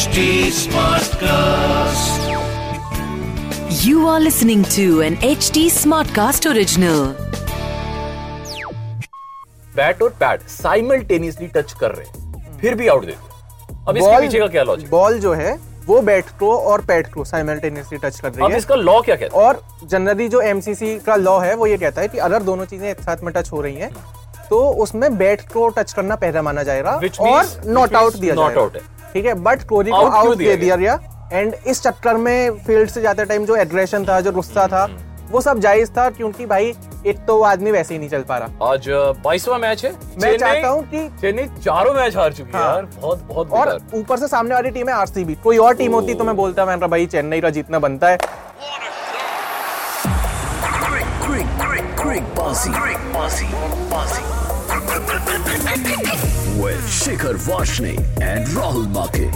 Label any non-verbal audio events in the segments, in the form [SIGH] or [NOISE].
HD Smartcast. You are listening to an HD Smartcast original. Bat और pad simultaneously touch कर रहे हैं। फिर भी आउट दे दिया। अब इसके पीछे का क्या लॉजिक बॉल जो है वो बैट को और पैड को साइमल्टेनियसली टच कर अब रही है। इसका लॉ क्या कहता है? और जनरली जो एमसीसी का लॉ है वो ये कहता है कि अगर दोनों चीज़ें एक साथ में टच हो रही हैं तो उसमें बैट को टच करना पहला माना जाएगा और नॉट आउट दिया not जाएगा। out है। ठीक है बट कोहली को आउट दे दिया गया? एंड इस चक्कर में फ़ील्ड से जाते टाइम जो एग्रेशन था जो गुस्सा था हम्म, वो सब जायज़ था क्योंकि भाई एक तो वो आदमी वैसे ही नहीं चल पा रहा। आज बाईसवा मैच है। मैं चेन्नई- चाहता हूँ कि चेन्नई चारों मैच हार चुकी है हाँ। यार बहुत बहुत और ऊपर से सामने वाली टीम है आरसीबी कोई और टीम होती तो मैं बोलता मैं भाई चेन्नई का जीतना बनता है। Quick, quick, quick, bossy. Quick, bossy, bossy. With Shikhar Vashne and Rahul Make.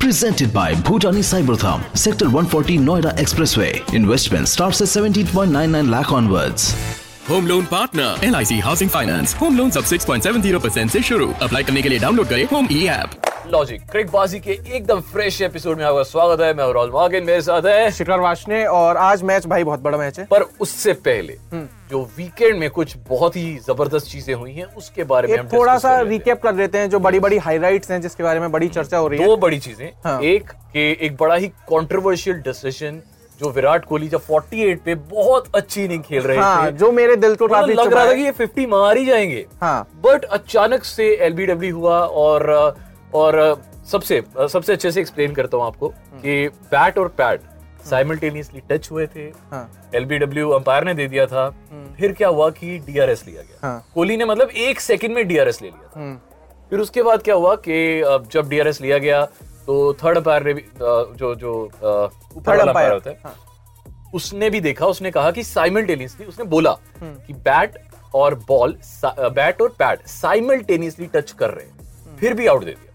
Presented by Bhutani Cybertham, Sector 140 Noida Expressway. Investment starts at 17.99 lakh onwards. Home loan partner L I C housing finance home loan सब 6.70 percent ऐसी शुरू apply करने के लिए download करें home ई app Logic Cricbaazi के एकदम fresh episode में आपका स्वागत है। मैं मागिन मेरे साथ है। शिखर वाशने और आज मैच भाई बहुत बड़ा मैच है। पर उससे पहले हम्म। जो वीकेंड में कुछ बहुत ही ज़बरदस्त चीज़ें हुई हैं उसके बारे में हम थोड़ा सा। रिकेप कर लेते हैं। जो बड़ी बड़ी हाइलाइट्स हैं जिसके बारे में बड़ी चर्चा हो रही है। दो बड़ी चीज़ें। हाँ। एक के एक बड़ा ही कंट्रोवर्शियल डिसीज़न जो विराट कोहली जब 48 पे बहुत अच्छी इनिंग खेल रहे हाँ थे। जो मेरे दिल को काफ़ी लग रहा था कि ये 50 मार ही जाएँगे। हाँ। बट अचानक से एलबीडब्ल्यू हुआ और और सबसे सबसे अच्छे से एक्सप्लेन करता हूँ आपको कि बैट और पैड साइमल्टेनियसली टच हुए थे हाँ। एलबीडब्ल्यू अंपायर ने दे दिया था फिर क्या हुआ कि डीआरएस लिया गया। हाँ। कोहली ने मतलब एक सेकंड में डीआरएस ले लिया था। हम्म, फिर उसके बाद क्या हुआ कि जब डीआरएस लिया गया तो थर्ड अंपायर ने भी जो जो वाला अंपायर होता है हाँ। उसने भी देखा उसने कहा कि साइमल्टेनियसली उसने बोला हम्म। कि बैट और बॉल बैट और पैड साइमल्टेनियसली टच कर रहे हैं फिर भी आउट दे दिया।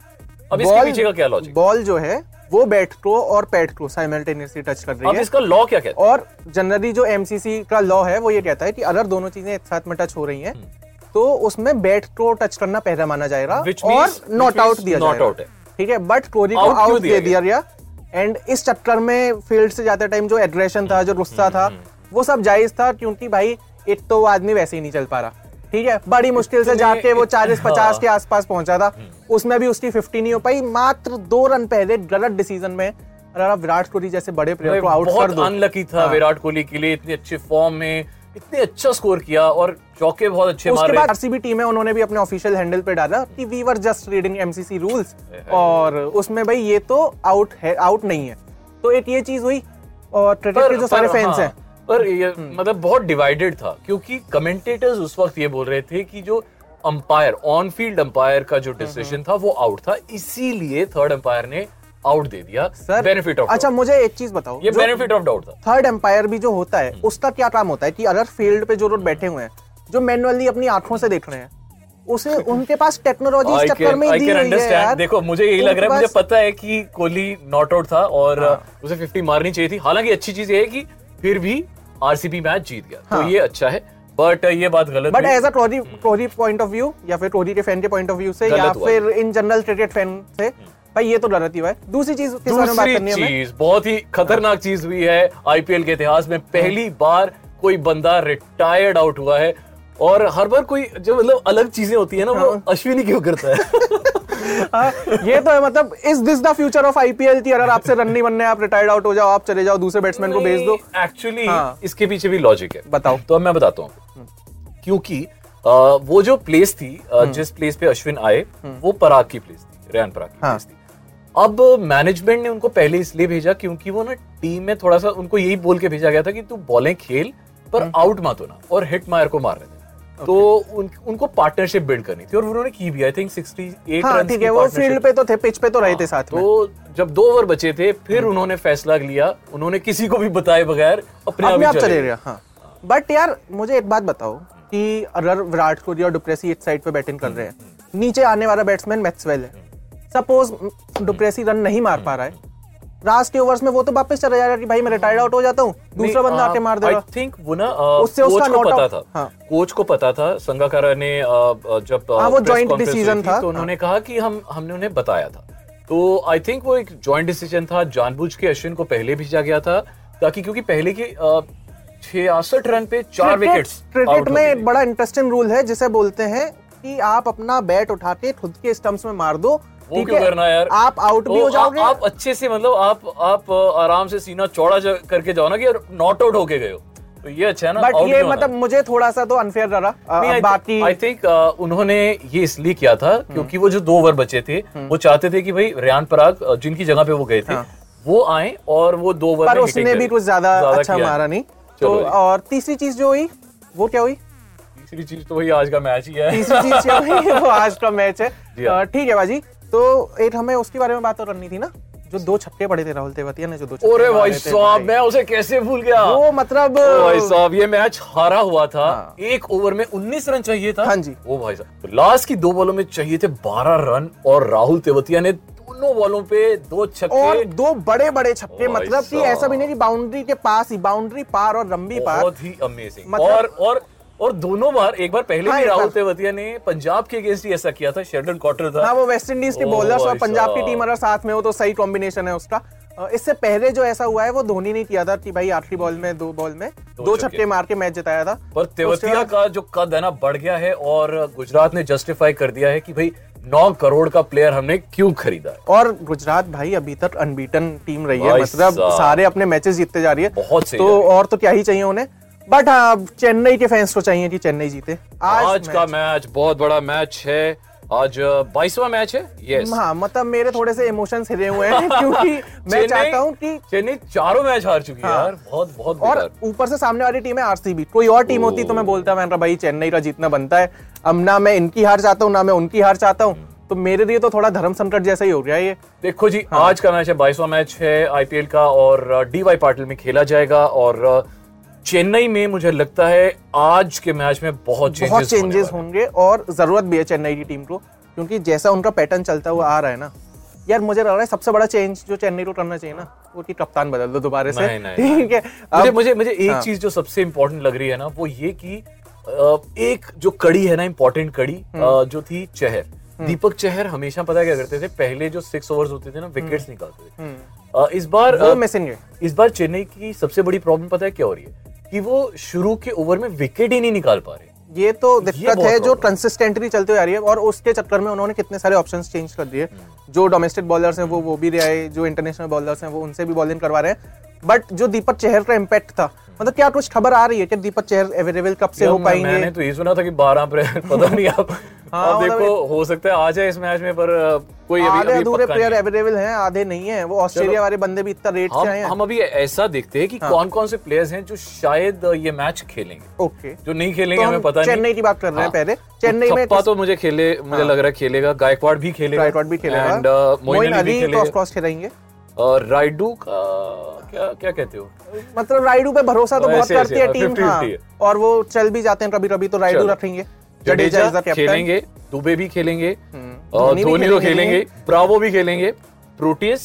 अब इसके बॉल- पीछे का क्या लॉजिक बॉल जो है वो बैट को और पैड को साइमल्टेनियसली टच कर रही अब है। इसका लॉ क्या कहता है? और जनरली जो एमसीसी का लॉ है वो ये कहता है कि अगर दोनों चीज़ें एक साथ में टच हो रही हैं तो उसमें बैट को टच करना पहला माना जाएगा. और नॉट आउट दिया जाएगा। out है। ठीक है? बट कोहली को आउट दिया दे दिया गया। एंड इस चक्कर में फ़ील्ड से जाते टाइम जो एग्रेशन था जो गुस्सा था Hmm. वो सब जायज़ था क्योंकि भाई एक तो वो आदमी वैसे ही नहीं चल पा रहा। ठीक है? बड़ी मुश्किल से जाके वो चालीस हाँ। पचास के आसपास पहुँचा था। उसमें भी उसकी फिफ्टी नहीं हो पाई। मात्र दो रन पहले गलत डिसीज़न में अगर आप विराट कोहली जैसे बड़े प्लेयर को आउट कर दो। अनलकी था हाँ। विराट कोहली के लिए इतने अच्छे फॉर्म में इतने अच्छा स्कोर किया और चौके बहुत अच्छे उसके बाद आरसीबी टीम है उन्होंने भी अपने ऑफिशियल हैंडल पे डाला कि we were just reading MCC rules और उसमें भाई ये तो आउट है आउट नहीं है। तो एक ये चीज़ हुई और क्रिकेट के जो सारे फैंस हाँ, हैं। पर ये हम्म। मतलब बहुत डिवाइडेड था क्योंकि कमेंटेटर्स उस वक्त ये बोल रहे थे कि जो अंपायर ऑन फ़ील्ड अंपायर का जो हम्म, डिसीज़न था वो आउट था इसीलिए थर्ड अंपायर ने आउट दे दिया सर बेनिफिट ऑफ़ अच्छा मुझे एक चीज़ बताओ ये बेनिफिट ऑफ़ डाउट था थर्ड एम्पायर भी जो होता हम्म। है उसका क्या काम होता है कि अगर फ़ील्ड पे जो लोग बैठे हुए हैं जो मैनुअली अपनी आँखों से देख रहे हैं उसे [LAUGHS] उनके पास टेक्नोलॉजी इस चक्कर में दी हुई है यार देखो मुझे यही लग रहा है मुझे पता है कि कोहली नॉट आउट था और हाँ। उसे 50 मारनी चाहिए थी हालाँकि अच्छी चीज़ ये है कि फिर भी आरसीबी मैच जीत गया। हाँ. तो हाँ। ये अच्छा है बट ये बात गलत but as a point of view या फिर कोहली के फ़ैन के पॉइंट ऑफ़ व्यू से या फिर इन जनरल क्रिकेट फ़ैन से भाई ये तो गलत ही हुआ है। दूसरी चीज़ किस बारे में बात दूसरी करनी है चीज़ बहुत ही खतरनाक चीज़ हुई है आईपीएल के इतिहास में। पहली बार कोई बंदा रिटायर्ड आउट हुआ है और हर बार कोई जो मतलब अलग चीज़ें होती है ना वो हाँ। अश्विनी क्यों करता है। [LAUGHS] हाँ, ये तो है मतलब is this the future of IPL की अगर आपसे रन नहीं बनने आप रिटायर्ड आउट हो जाओ आप चले जाओ दूसरे बैट्समैन को भेज दो। एक्चुअली हाँ। इसके पीछे भी लॉजिक है। बताओ। तो अब मैं बताता हूँ। क्योंकि अ, वो जो प्लेस थी अ, जिस प्लेस पे अश्विन आए वो पराग की प्लेस थी रेयान पराग की हाँ। प्लेस थी। अब मैनेजमेंट ने उनको पहले इसलिए भेजा क्योंकि वो ना टीम में थोड़ा सा उनको यही बोल के भेजा गया था कि तू बॉलें खेल पर आउट मत होना और हिट मायर को मार तो उन, उनको पार्टनरशिप बिल्ड करनी थी और उन्होंने की भी आई थिंक 68 हाँ ठीक है वो फ़ील्ड पे तो थे पिच पे तो रहे थे साथ में। तो जब दो ओवर बचे थे फिर उन्होंने फैसला लिया उन्होंने किसी को भी बताए बगैर अपने आप आप चले गया हाँ। बट यार मुझे एक बात बताओ कि अगर विराट कोहली और डुप्रेसी एक साइड पे बैटिंग कर रहे हैं। नीचे आने वाला बैट्समैन मैक्सवेल है। सपोज़ डुप्रेसी रन नहीं मार पा रहा है लास्ट के ओवर्स में वो तो वापस चला जाएगा कि भाई मैं रिटायर्ड आउट हो जाता हूँ दूसरा बंदा आके मार देगा। आई थिंक वो ना उससे उसका को पता था। हाँ। कोच को पता था संगाकारा ने जब हाँ, वो हुई decision थी। तो उन्होंने कहा कि हम हमने उन्हें बताया था। तो आई थिंक वो एक जॉइंट डिसीज़न था जानबूझ के अश्विन को पहले भेजा गया था ताकि क्योंकि पहले के छियासठ रन पे चार विकेट्स क्रिकेट में एक बड़ा इंटरेस्टिंग रूल है जिसे बोलते हैं कि आप अपना बैट उठा के खुद के स्टंप्स में मार दो वो क्यों करना यार? आप आउट भी हो जाओगे। आप अच्छे से मतलब आप आप आराम से सीना चौड़ा करके जाओ ना कि नॉट आउट होके गए हो। तो ये अच्छा है ना बट ये मतलब मुझे थोड़ा सा तो अनफेयर बाकी think, uh, उन्होंने ये इसलिए किया था क्योंकि वो जो दो ओवर बचे थे वो चाहते थे कि भाई रेयान पराग जिनकी जगह पे वो गए थे वो आए और वो दो ओवर पर उसने भी कुछ ज़्यादा अच्छा मारा नहीं। तो और तीसरी चीज़ जो हुई वो क्या हुई? तीसरी चीज़ तो वही आज का मैच ही है। तीसरी चीज़ क्या हुई? वो आज का मैच है। [LAUGHS] हाँ। ठीक है बाजी। तो एक हमें उसके बारे में बात और करनी थी ना जो दो छक्के पड़े थे राहुल तेवतिया ने जो दो अरे भाई साहब मैं उसे कैसे भूल गया? वो मतलब भाई साहब ये मैच हारा हुआ था। हाँ। एक ओवर में 19 रन चाहिए था। हाँ जी। ओ भाई साहब तो लास्ट की दो बॉलों में चाहिए थे 12 रन और राहुल तेवतिया ने दोनों बॉलों पे दो छक्के और दो बड़े बड़े छक्के मतलब कि ऐसा भी नहीं कि बाउंड्री के पास ही बाउंड्री पार और लंबी पार। बहुत ही अमेजिंग मतलब- और और और दोनों बार एक बार पहले हाँ, भी राहुल तेवतिया ने पंजाब के अगेंस्ट ही ऐसा किया था शेल्डन क्वार्टर था। हाँ वो वेस्ट इंडीज के बॉलर्स और पंजाब की टीम अगर साथ में हो तो सही कॉम्बिनेशन है उसका। इससे पहले जो ऐसा हुआ है वो धोनी ने किया था कि भाई आखिरी बॉल में दो बॉल में दो छक्के। छक्के मार के मैच जिताया था। पर तेवतिया का जो कद है ना बढ़ गया है और गुजरात ने जस्टिफाई कर दिया है कि भाई नौ करोड़ का प्लेयर हमने क्यों खरीदा है? और गुजरात भाई अभी तक अनबीटन टीम रही है। मतलब सारे अपने मैचेस जीतते जा रही है। बहुत तो और तो क्या ही चाहिए उन्हें? बट हाँ चेन्नई के फैंस को चाहिए कि चेन्नई जीते। आज, आज, का मैच बहुत बड़ा मैच है। आज बाईसवा मैच है? यस हाँ मतलब मेरे थोड़े से इमोशंस हिले हुए हैं [LAUGHS] क्योंकि मैं चाहता हूँ कि चेन्नई चारों मैच हार चुकी है हाँ। यार। बहुत बहुत और ऊपर से सामने वाली टीम है आरसीबी कोई और टीम होती तो मैं बोलता मैं भाई चेन्नई का जीतना बनता है। अब ना मैं इनकी हार चाहता हूँ ना मैं उनकी हार चाहता हूँ। तो मेरे लिए तो थोड़ा धर्म संकट जैसा ही हो गया ये। देखो जी हाँ। आज का मैच है बाईसवा मैच है। आईपीएल का और डी वाई पाटिल में खेला जाएगा और चेन्नई में मुझे लगता है आज के मैच में बहुत चेंजेस बहुत चेंजेस होंगे और ज़रूरत भी है चेन्नई की टीम को क्योंकि जैसा उनका पैटर्न चलता हुआ आ रहा है ना यार मुझे लग रहा है सबसे बड़ा चेंज जो चेन्नई को करना चाहिए ना वो कि कप्तान बदल दो दोबारा से। ठीक है मुझे मुझे मुझे एक हाँ। चीज़ जो सबसे इम्पोर्टेंट लग रही है ना वो ये कि एक जो कड़ी है ना इम्पोर्टेंट कड़ी हम्म। जो थी चहर। दीपक चहर हमेशा पता क्या करते थे? पहले जो सिक्स ओवर्स होते थे ना विकेट्स निकालते थे। इस बार हम्म। इस बार चेन्नई की सबसे बड़ी प्रॉब्लम पता है क्या हो रही है? कि वो शुरू के ओवर में विकेट ही नहीं निकाल पा रहे। ये तो दिक्कत है जो कंसिस्टेंटली चलते हुए आ रही है और उसके चक्कर में उन्होंने कितने सारे ऑप्शन चेंज कर दिए। जो डोमेस्टिक बॉलर्स हैं वो वो भी रहे जो इंटरनेशनल बॉलर्स हैं वो उनसे भी बॉलिंग करवा रहे हैं। बट जो दीपक चेहर का इम्पैक्ट था मतलब क्या कुछ खबर आ रही है कि दीपक चहर अवेलेबल कब से हो पाएँगे? मैंने तो ये सुना था कि 12 अप्रैल [LAUGHS] पता नहीं आप हाँ, अब मतलब देखो हो सकता है आ जाए इस मैच में पर कोई अभी आधे अभी अधूरे प्लेयर है। अवेलेबल हैं आधे नहीं है वो ऑस्ट्रेलिया वाले बंदे भी इतना रेट से आए हैं। हम अभी ऐसा देखते हैं कि हाँ। कौन कौन से प्लेयर्स हैं जो शायद ये मैच खेलेंगे। ओके। जो नहीं खेलेंगे तो हमें पता नहीं। चेन्नई की बात कर रहे हैं हाँ। पहले। चेन्नई में तो मुझे खेले मुझे हाँ। लग रहा है खेलेगा गायकवाड़ भी खेलेगा। गायकवाड़ भी खेलेगा। Uh, मोइन अली कोर्स खेलेंगे। और राइडू का क्या क्या कहते हो? मतलब राइडू पे भरोसा तो बहुत करती है टीम हाँ। और वो चल भी जाते हैं कभी कभी तो राइडू रखेंगे। जडेजा खेलेंगे दुबे भी खेलेंगे हम्म। और धोनी तो खेलेंगे। खेलेंगे ब्रावो भी खेलेंगे। प्रोटियस?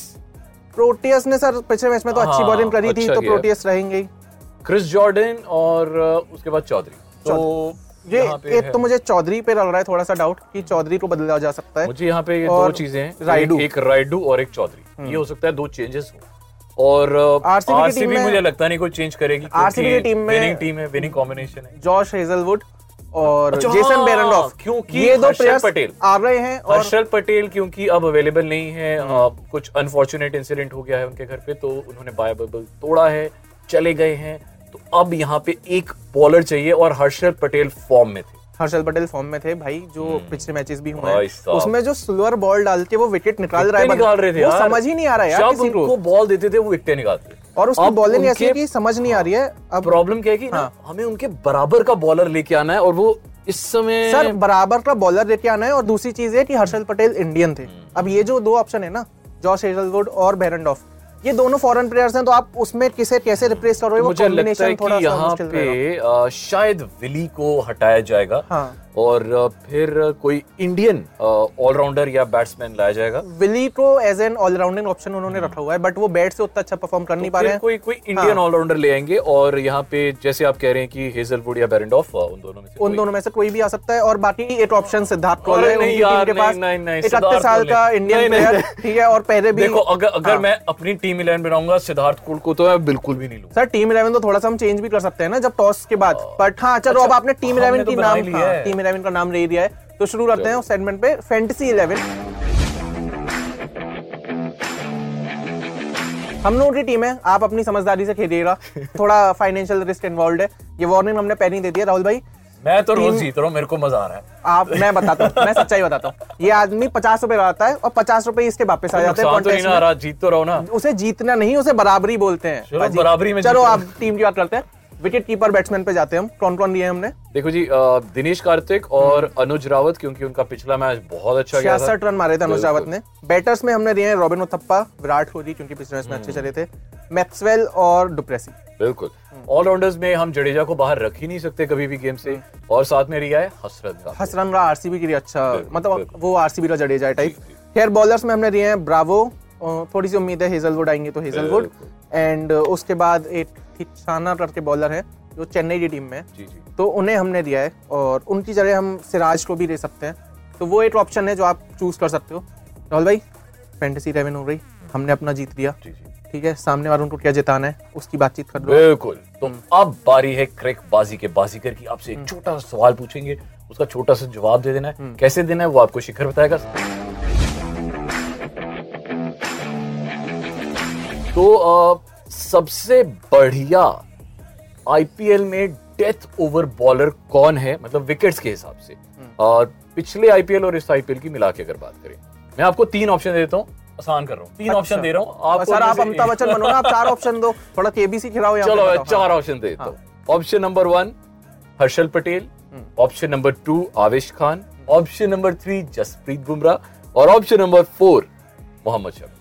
प्रोटियस ने सर पिछले मैच में तो अच्छी हाँ, बॉलिंग करी थी अच्छा तो प्रोटियस रहेंगे। क्रिस जॉर्डन और उसके बाद चौधरी। तो ये एक तो मुझे चौधरी पे लग रहा है थोड़ा सा डाउट कि चौधरी को बदला जा सकता है। मुझे यहाँ पे ये दो चीज़ें हैं राइडू। एक, राइडू और एक चौधरी। ये हो सकता है दो चेंजेस हो। और आरसीबी मुझे लगता नहीं कोई चेंज करेगी RCB की टीम में- विनिंग टीम है विनिंग कॉम्बिनेशन है। जॉश हेजलवुड और अच्छा, जेसन हाँ, बेरनडॉफ क्योंकि ये दो प्लेयर्स पटेल। आ रहे हैं और हर्षल पटेल क्योंकि अब अवेलेबल नहीं है हम्म। कुछ अनफॉर्चुनेट इंसिडेंट हो गया है उनके घर पे तो उन्होंने बाय बबल तोड़ा है चले गए हैं। तो अब यहाँ पे एक बॉलर चाहिए और हर्षल पटेल फॉर्म में थे। हर्षल पटेल फॉर्म में थे भाई जो पिछले मैचेस भी हुए हैं। उसमें जो स्लोअर बॉल डाल के वो विकेट निकाल रहा है निकाल रहे थे यार। समझ ही नहीं आ रहा है यार किसी को। बॉल देते थे वो विकेट निकालते और उसकी बॉलिंग ऐसी है कि समझ नहीं आ रही है अब प्रॉब्लम क्या है कि हाँ। हमें उनके बराबर का बॉलर लेके आना है और वो इस समय सर बराबर का बॉलर लेके आना है और दूसरी चीज़ है कि हर्षल पटेल इंडियन थे। अब ये जो दो ऑप्शन है ना जॉश हेजलवुड और बेरनडॉफ ये दोनों फॉरेन प्लेयर्स हैं तो आप उसमें किसे कैसे रिप्लेस करोगे? वो मुझे लगता है कि यहाँ पे शायद विली को हटाया जाएगा। हाँ। और फिर कोई इंडियन ऑलराउंडर या बैट्समैन लाया जाएगा? विली को एज एन ऑलराउंडिंग ऑप्शन उन्होंने रखा हुआ है बट वो बैट से उतना अच्छा परफॉर्म कर नहीं पा रहे हैं। कोई कोई इंडियन हाँ। ऑलराउंडर ले आएँगे और यहाँ पे जैसे आप कह रहे हैं कि हेजलवुड या बेरेंडॉफ उन दोनों में से उन दोनों में से कोई भी आ सकता है और बाकी एक ऑप्शन सिद्धार्थ कौल है उनकी टीम पास इकतीस साल का इंडियन प्लेयर ठीक है और पहले भी देखो अगर अगर हाँ। मैं अपनी टीम इलेवन बनाऊँगा सिद्धार्थ कुल को तो मैं बिल्कुल भी नहीं लूँगा। सर टीम इलेवन तो थोड़ा सा हम चेंज भी कर सकते हैं ना जब टॉस के बाद। बट हाँ चलो अब आपने टीम इलेवन तो की नाम लिया है। टीम इलेवन का नाम ले दिया है। तो शुरू करते हैं उस सेगमेंट पे फैंटेसी इलेवन हम लोगों की टीम है आप अपनी समझदारी से खेलिएगा। थोड़ा फाइनेंशियल रिस्क इन्वॉल्व है। ये वार्निंग हमने पहले ही दे दिया राहुल भाई। मैं तो रोज जीत रहा हूँ मेरे को मज़ा आ रहा है। आप मैं बताता हूँ मैं सच्चाई बताता हूँ। ये आदमी पचास रुपए लगाता है और पचास रुपए इसके वापस आ जाते हैं तो जीत तो रहो ना। उसे जीतना नहीं उसे बराबरी बोलते हैं। बराबरी में चलो आप टीम की बात करते हैं। विकेट कीपर बैट्समैन पे जाते हैं हम। कौन कौन लिए हमने? देखो जी दिनेश कार्तिक और अनुज रावत क्योंकि उनका पिछला मैच बहुत अच्छा गया था। रन मारे थे अनुज रावत ने। बैटर्स में हमने दिए रॉबिन उथप्पा विराट कोहली क्योंकि पिछले मैच में अच्छे चले थे। मैक्सवेल और डुप्रेसी बिल्कुल। ऑलराउंडर्स में हम जडेजा को बाहर रख ही नहीं सकते कभी भी गेम से। और साथ में रिया है हसरत का। हसरन रहा आरसीबी के लिए अच्छा मतलब वो आरसीबी का जडेजा टाइप। खैर बॉलर्स में हमने दिए हैं ब्रावो थोड़ी सी उम्मीद है हेजलवुड आएँगे तो हेजलवुड एंड उसके बाद एक थिचाना करके बॉलर है जो चेन्नई की टीम में जी जी। तो उन्हें हमने दिया है और उनकी जगह हम सिराज को भी ले सकते हैं। तो वो एक ऑप्शन है जो आप चूज़ कर सकते हो। राहुल भाई फैंटेसी इलेवन हो गई। हमने अपना जीत लिया। ठीक है सामने वालों को क्या जिताना है उसकी बातचीत कर लो। बिल्कुल। तो अब बारी है क्रिक बाजी के बाजीगर की। आपसे एक छोटा सा सवाल पूछेंगे। उसका छोटा सा जवाब दे देना है। कैसे देना है वो आपको शिखर बताएगा। तो सबसे बढ़िया आईपीएल में डेथ ओवर बॉलर कौन है? मतलब विकेट्स के हिसाब से। और पिछले आईपीएल और इस आईपीएल की मिला के अगर बात करें। मैं आपको तीन ऑप्शन देता हूँ। आसान कर रहा हूँ। तीन ऑप्शन दे रहा हूँ। सर आप अमिताभ बच्चन [LAUGHS] बनो ना आप चार ऑप्शन दो। थोड़ा केबीसी खिलाओ चलो हाँ। चार ऑप्शन दे देता हूँ। Option number one Harshal Patel option number two Avesh Khan option number three Jasprit Bumrah और option number four Mohammed Shami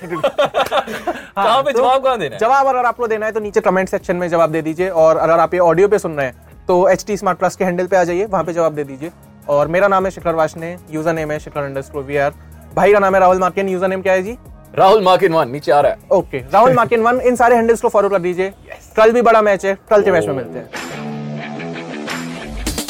कहाँ पे तो जवाब कहाँ देना है? जवाब अगर आपको देना है तो नीचे कमेंट सेक्शन में जवाब दे दीजिए और अगर आप ये ऑडियो पे सुन रहे हैं तो एच टी स्मार्ट प्लस के हैंडल पे आ जाइए वहाँ पे जवाब दे दीजिए। और मेरा नाम है शिखर वाशने यूज़र नेम है शिखर अंडर वी आर भाई का नाम है राहुल मार्किन यूज़र नेम क्या है जी? राहुल मार्किन वन नीचे आ रहा है। ओके राहुल मार्किन वन इन सारे हैंडल्स को फॉलो कर दीजिए। कल भी बड़ा मैच है कल के मैच में मिलते हैं।